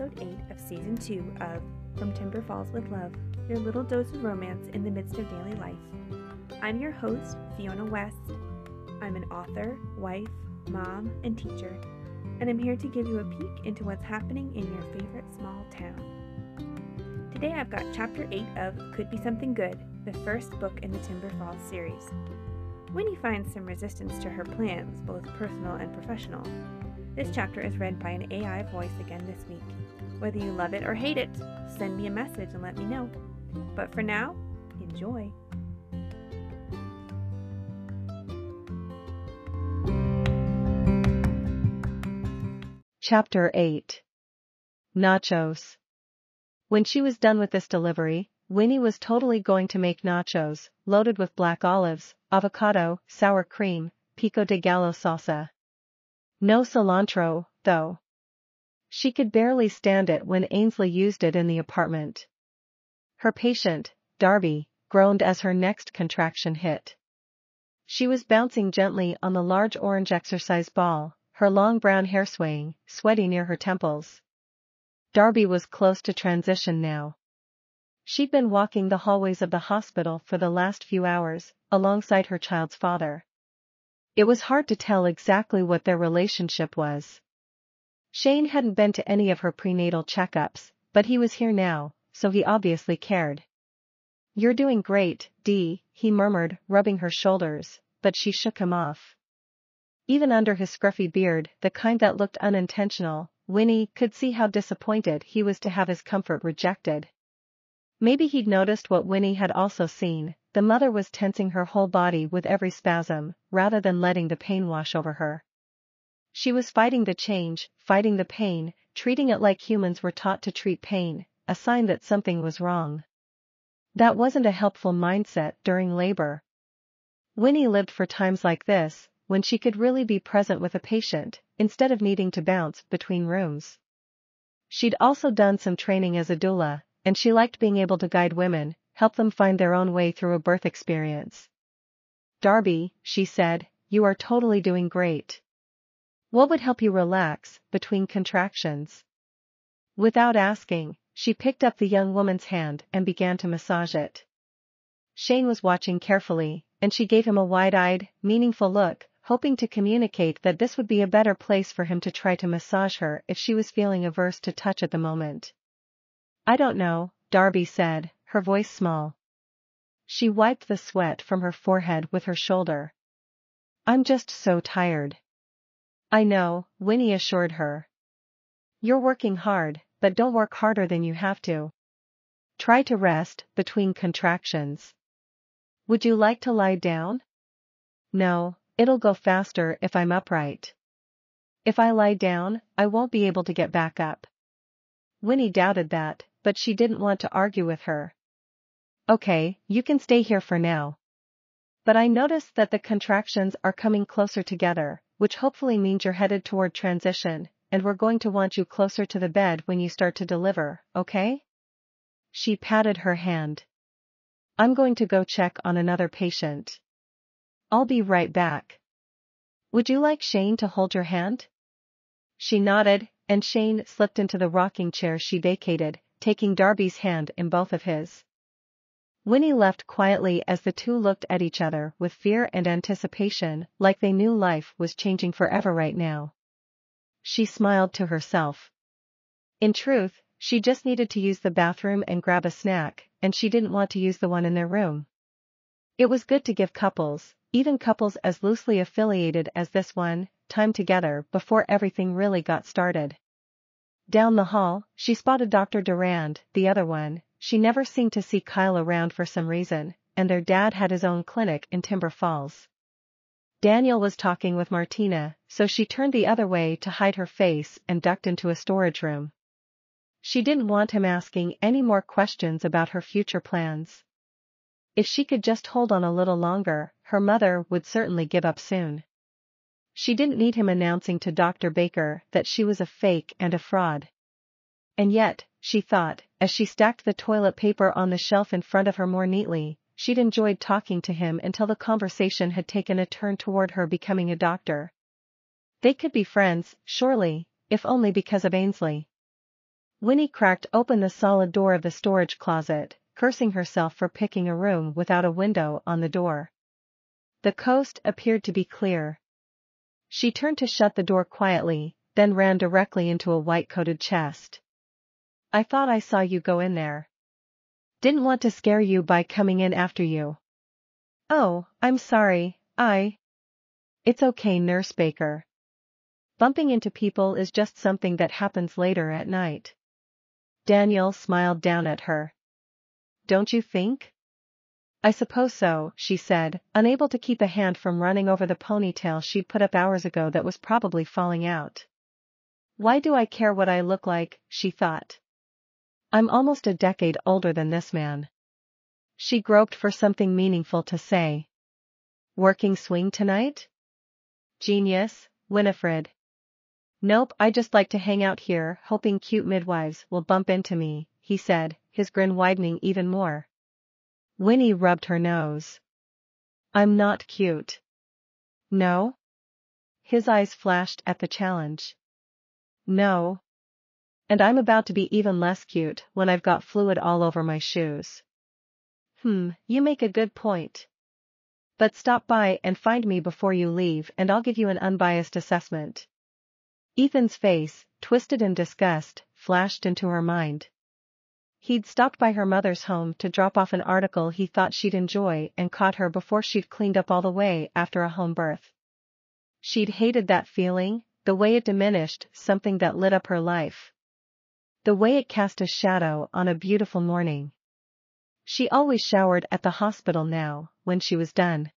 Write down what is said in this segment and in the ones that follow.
episode 8 of season 2 of From Timber Falls with Love, your little dose of romance in the midst of daily life. I'm your host, Fiona West. I'm an author, wife, mom, and teacher, and I'm here to give you a peek into what's happening in your favorite small town. Today I've got chapter 8 of Could Be Something Good, the first book in the Timber Falls series. Winnie finds some resistance to her plans, both personal and professional. This chapter is read by an AI voice again this week. Whether you love it or hate it, send me a message and let me know. But for now, enjoy. Chapter 8 Nachos When she was done with this delivery, Winnie was totally going to make nachos, loaded with black olives, avocado, sour cream, pico de gallo salsa. No cilantro, though. She could barely stand it when Ainsley used it in the apartment. Her patient, Darby, groaned as her next contraction hit. She was bouncing gently on the large orange exercise ball, her long brown hair swaying, sweaty near her temples. Darby was close to transition now. She'd been walking the hallways of the hospital for the last few hours, alongside her child's father. It was hard to tell exactly what their relationship was. Shane hadn't been to any of her prenatal checkups, but he was here now, so he obviously cared. You're doing great, Dee, he murmured, rubbing her shoulders, but she shook him off. Even under his scruffy beard, the kind that looked unintentional, Winnie could see how disappointed he was to have his comfort rejected. Maybe he'd noticed what Winnie had also seen, the mother was tensing her whole body with every spasm, rather than letting the pain wash over her. She was fighting the change, fighting the pain, treating it like humans were taught to treat pain, a sign that something was wrong. That wasn't a helpful mindset during labor. Winnie lived for times like this, when she could really be present with a patient, instead of needing to bounce between rooms. She'd also done some training as a doula, and she liked being able to guide women, help them find their own way through a birth experience. Darby, she said, you are totally doing great. What would help you relax between contractions? Without asking, she picked up the young woman's hand and began to massage it. Shane was watching carefully, and she gave him a wide-eyed, meaningful look, hoping to communicate that this would be a better place for him to try to massage her if she was feeling averse to touch at the moment. I don't know, Darby said, her voice small. She wiped the sweat from her forehead with her shoulder. I'm just so tired. I know, Winnie assured her. You're working hard, but don't work harder than you have to. Try to rest between contractions. Would you like to lie down? No, it'll go faster if I'm upright. If I lie down, I won't be able to get back up. Winnie doubted that, but she didn't want to argue with her. Okay, you can stay here for now. But I noticed that the contractions are coming closer together, which hopefully means you're headed toward transition, and we're going to want you closer to the bed when you start to deliver, okay? She patted her hand. I'm going to go check on another patient. I'll be right back. Would you like Shane to hold your hand? She nodded, and Shane slipped into the rocking chair she vacated, taking Darby's hand in both of his. Winnie left quietly as the two looked at each other with fear and anticipation, like they knew life was changing forever right now. She smiled to herself. In truth, she just needed to use the bathroom and grab a snack, and she didn't want to use the one in their room. It was good to give couples, even couples as loosely affiliated as this one, time together before everything really got started. Down the hall, she spotted Dr. Durand, the other one, she never seemed to see Kyle around for some reason, and their dad had his own clinic in Timber Falls. Daniel was talking with Martina, so she turned the other way to hide her face and ducked into a storage room. She didn't want him asking any more questions about her future plans. If she could just hold on a little longer, her mother would certainly give up soon. She didn't need him announcing to Dr. Baker that she was a fake and a fraud. And yet, she thought, as she stacked the toilet paper on the shelf in front of her more neatly, she'd enjoyed talking to him until the conversation had taken a turn toward her becoming a doctor. They could be friends, surely, if only because of Ainsley. Winnie cracked open the solid door of the storage closet, cursing herself for picking a room without a window on the door. The coast appeared to be clear. She turned to shut the door quietly, then ran directly into a white-coated chest. I thought I saw you go in there. Didn't want to scare you by coming in after you. Oh, I'm sorry, I. It's okay Nurse Baker. Bumping into people is just something that happens later at night. Daniel smiled down at her. Don't you think? I suppose so, she said, unable to keep a hand from running over the ponytail she'd put up hours ago that was probably falling out. Why do I care what I look like, she thought. I'm almost a decade older than this man. She groped for something meaningful to say. Working swing tonight? Genius, Winifred. Nope, I just like to hang out here, hoping cute midwives will bump into me, he said, his grin widening even more. Winnie rubbed her nose. I'm not cute. No? His eyes flashed at the challenge. No, and I'm about to be even less cute when I've got fluid all over my shoes. Hmm, you make a good point. But stop by and find me before you leave and I'll give you an unbiased assessment. Ethan's face, twisted in disgust, flashed into her mind. He'd stopped by her mother's home to drop off an article he thought she'd enjoy and caught her before she'd cleaned up all the way after a home birth. She'd hated that feeling, the way it diminished something that lit up her life. The way it cast a shadow on a beautiful morning. She always showered at the hospital now, when she was done.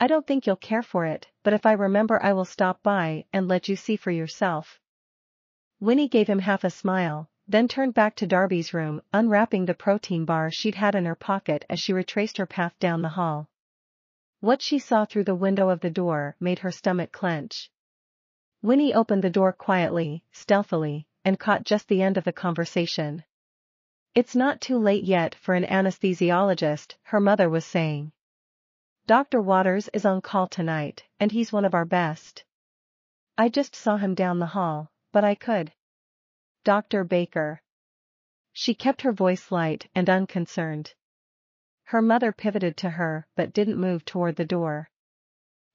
I don't think you'll care for it, but if I remember I will stop by and let you see for yourself. Winnie gave him half a smile, then turned back to Darby's room, unwrapping the protein bar she'd had in her pocket as she retraced her path down the hall. What she saw through the window of the door made her stomach clench. Winnie opened the door quietly, stealthily, and caught just the end of the conversation. It's not too late yet for an anesthesiologist, her mother was saying. Dr. Waters is on call tonight, and he's one of our best. I just saw him down the hall, but I could. Dr. Baker. She kept her voice light and unconcerned. Her mother pivoted to her but didn't move toward the door.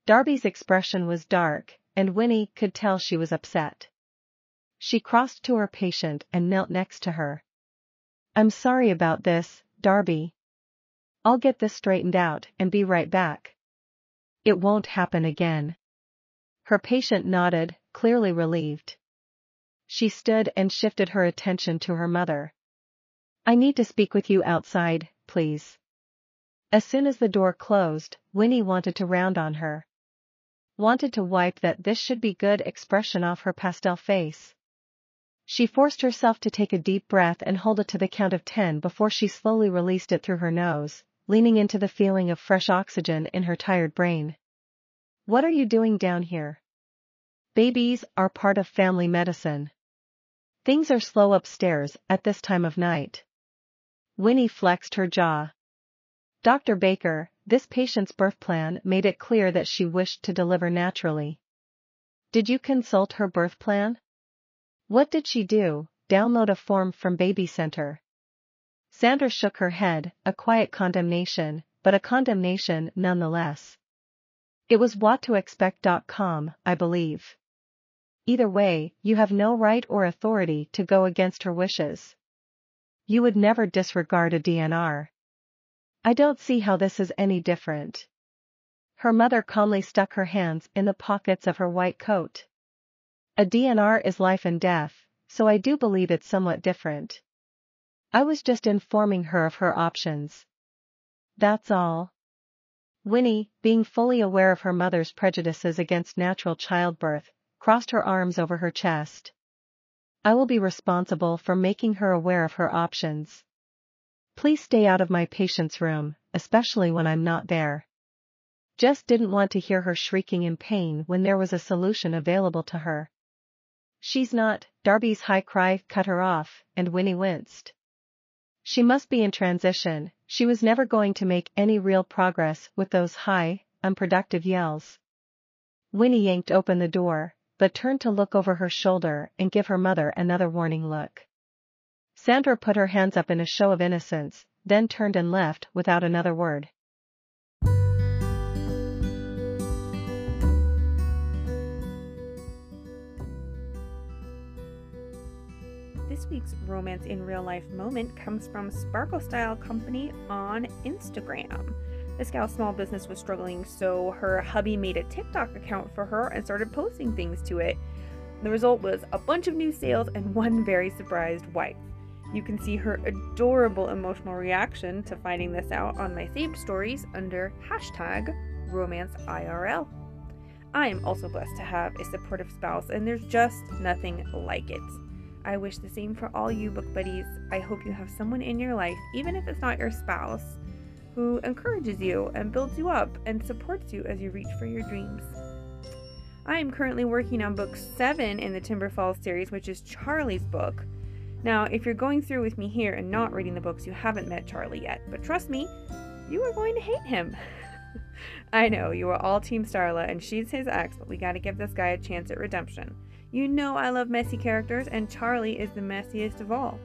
Darby's expression was dark, and Winnie could tell she was upset. She crossed to her patient and knelt next to her. I'm sorry about this, Darby. I'll get this straightened out and be right back. It won't happen again. Her patient nodded, clearly relieved. She stood and shifted her attention to her mother. I need to speak with you outside, please. As soon as the door closed, Winnie wanted to round on her. Wanted to wipe that this should be good expression off her pastel face. She forced herself to take a deep breath and hold it to the count of ten before she slowly released it through her nose, leaning into the feeling of fresh oxygen in her tired brain. What are you doing down here? Babies are part of family medicine. Things are slow upstairs at this time of night. Winnie flexed her jaw. Dr. Baker, this patient's birth plan made it clear that she wished to deliver naturally. Did you consult her birth plan? What did she do? Download a form from Baby Center. Sandra shook her head, a quiet condemnation, but a condemnation nonetheless. It was whattoexpect.com, I believe. Either way, you have no right or authority to go against her wishes. You would never disregard a DNR. I don't see how this is any different. Her mother calmly stuck her hands in the pockets of her white coat. A DNR is life and death, so I do believe it's somewhat different. I was just informing her of her options. That's all. Winnie, being fully aware of her mother's prejudices against natural childbirth, crossed her arms over her chest. I will be responsible for making her aware of her options. Please stay out of my patient's room, especially when I'm not there. Just didn't want to hear her shrieking in pain when there was a solution available to her. She's not, Darby's high cry cut her off, and Winnie winced. She must be in transition, she was never going to make any real progress with those high, unproductive yells. Winnie yanked open the door, but turned to look over her shoulder and give her mother another warning look. Sandra put her hands up in a show of innocence, then turned and left without another word. This week's romance in real life moment comes from Sparkle Style Company on Instagram. This gal's small business was struggling, so her hubby made a TikTok account for her and started posting things to it. The result was a bunch of new sales and one very surprised wife. You can see her adorable emotional reaction to finding this out on my saved stories under hashtag romanceirl. I am also blessed to have a supportive spouse, and there's just nothing like it. I wish the same for all you book buddies. I hope you have someone in your life, even if it's not your spouse, who encourages you and builds you up and supports you as you reach for your dreams. I am currently working on book seven in the Timber Falls series, which is Charlie's book. Now, if you're going through with me here and not reading the books, you haven't met Charlie yet, but trust me, you are going to hate him. I know, you are all Team Starla and she's his ex, but we gotta give this guy a chance at redemption. You know I love messy characters, and Charlie is the messiest of all.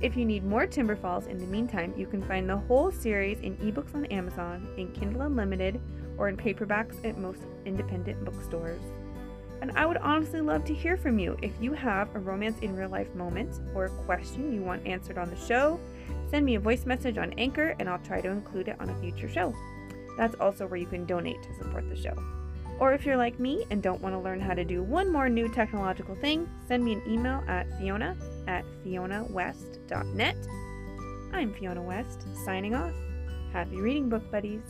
If you need more Timber Falls in the meantime, you can find the whole series in ebooks on Amazon, in Kindle Unlimited, or in paperbacks at most independent bookstores. And I would honestly love to hear from you. If you have a romance in real life moment or a question you want answered on the show, send me a voice message on Anchor and I'll try to include it on a future show. That's also where you can donate to support the show. Or if you're like me and don't want to learn how to do one more new technological thing, send me an email at fiona at fionawest.net. I'm Fiona West, signing off. Happy reading, book buddies.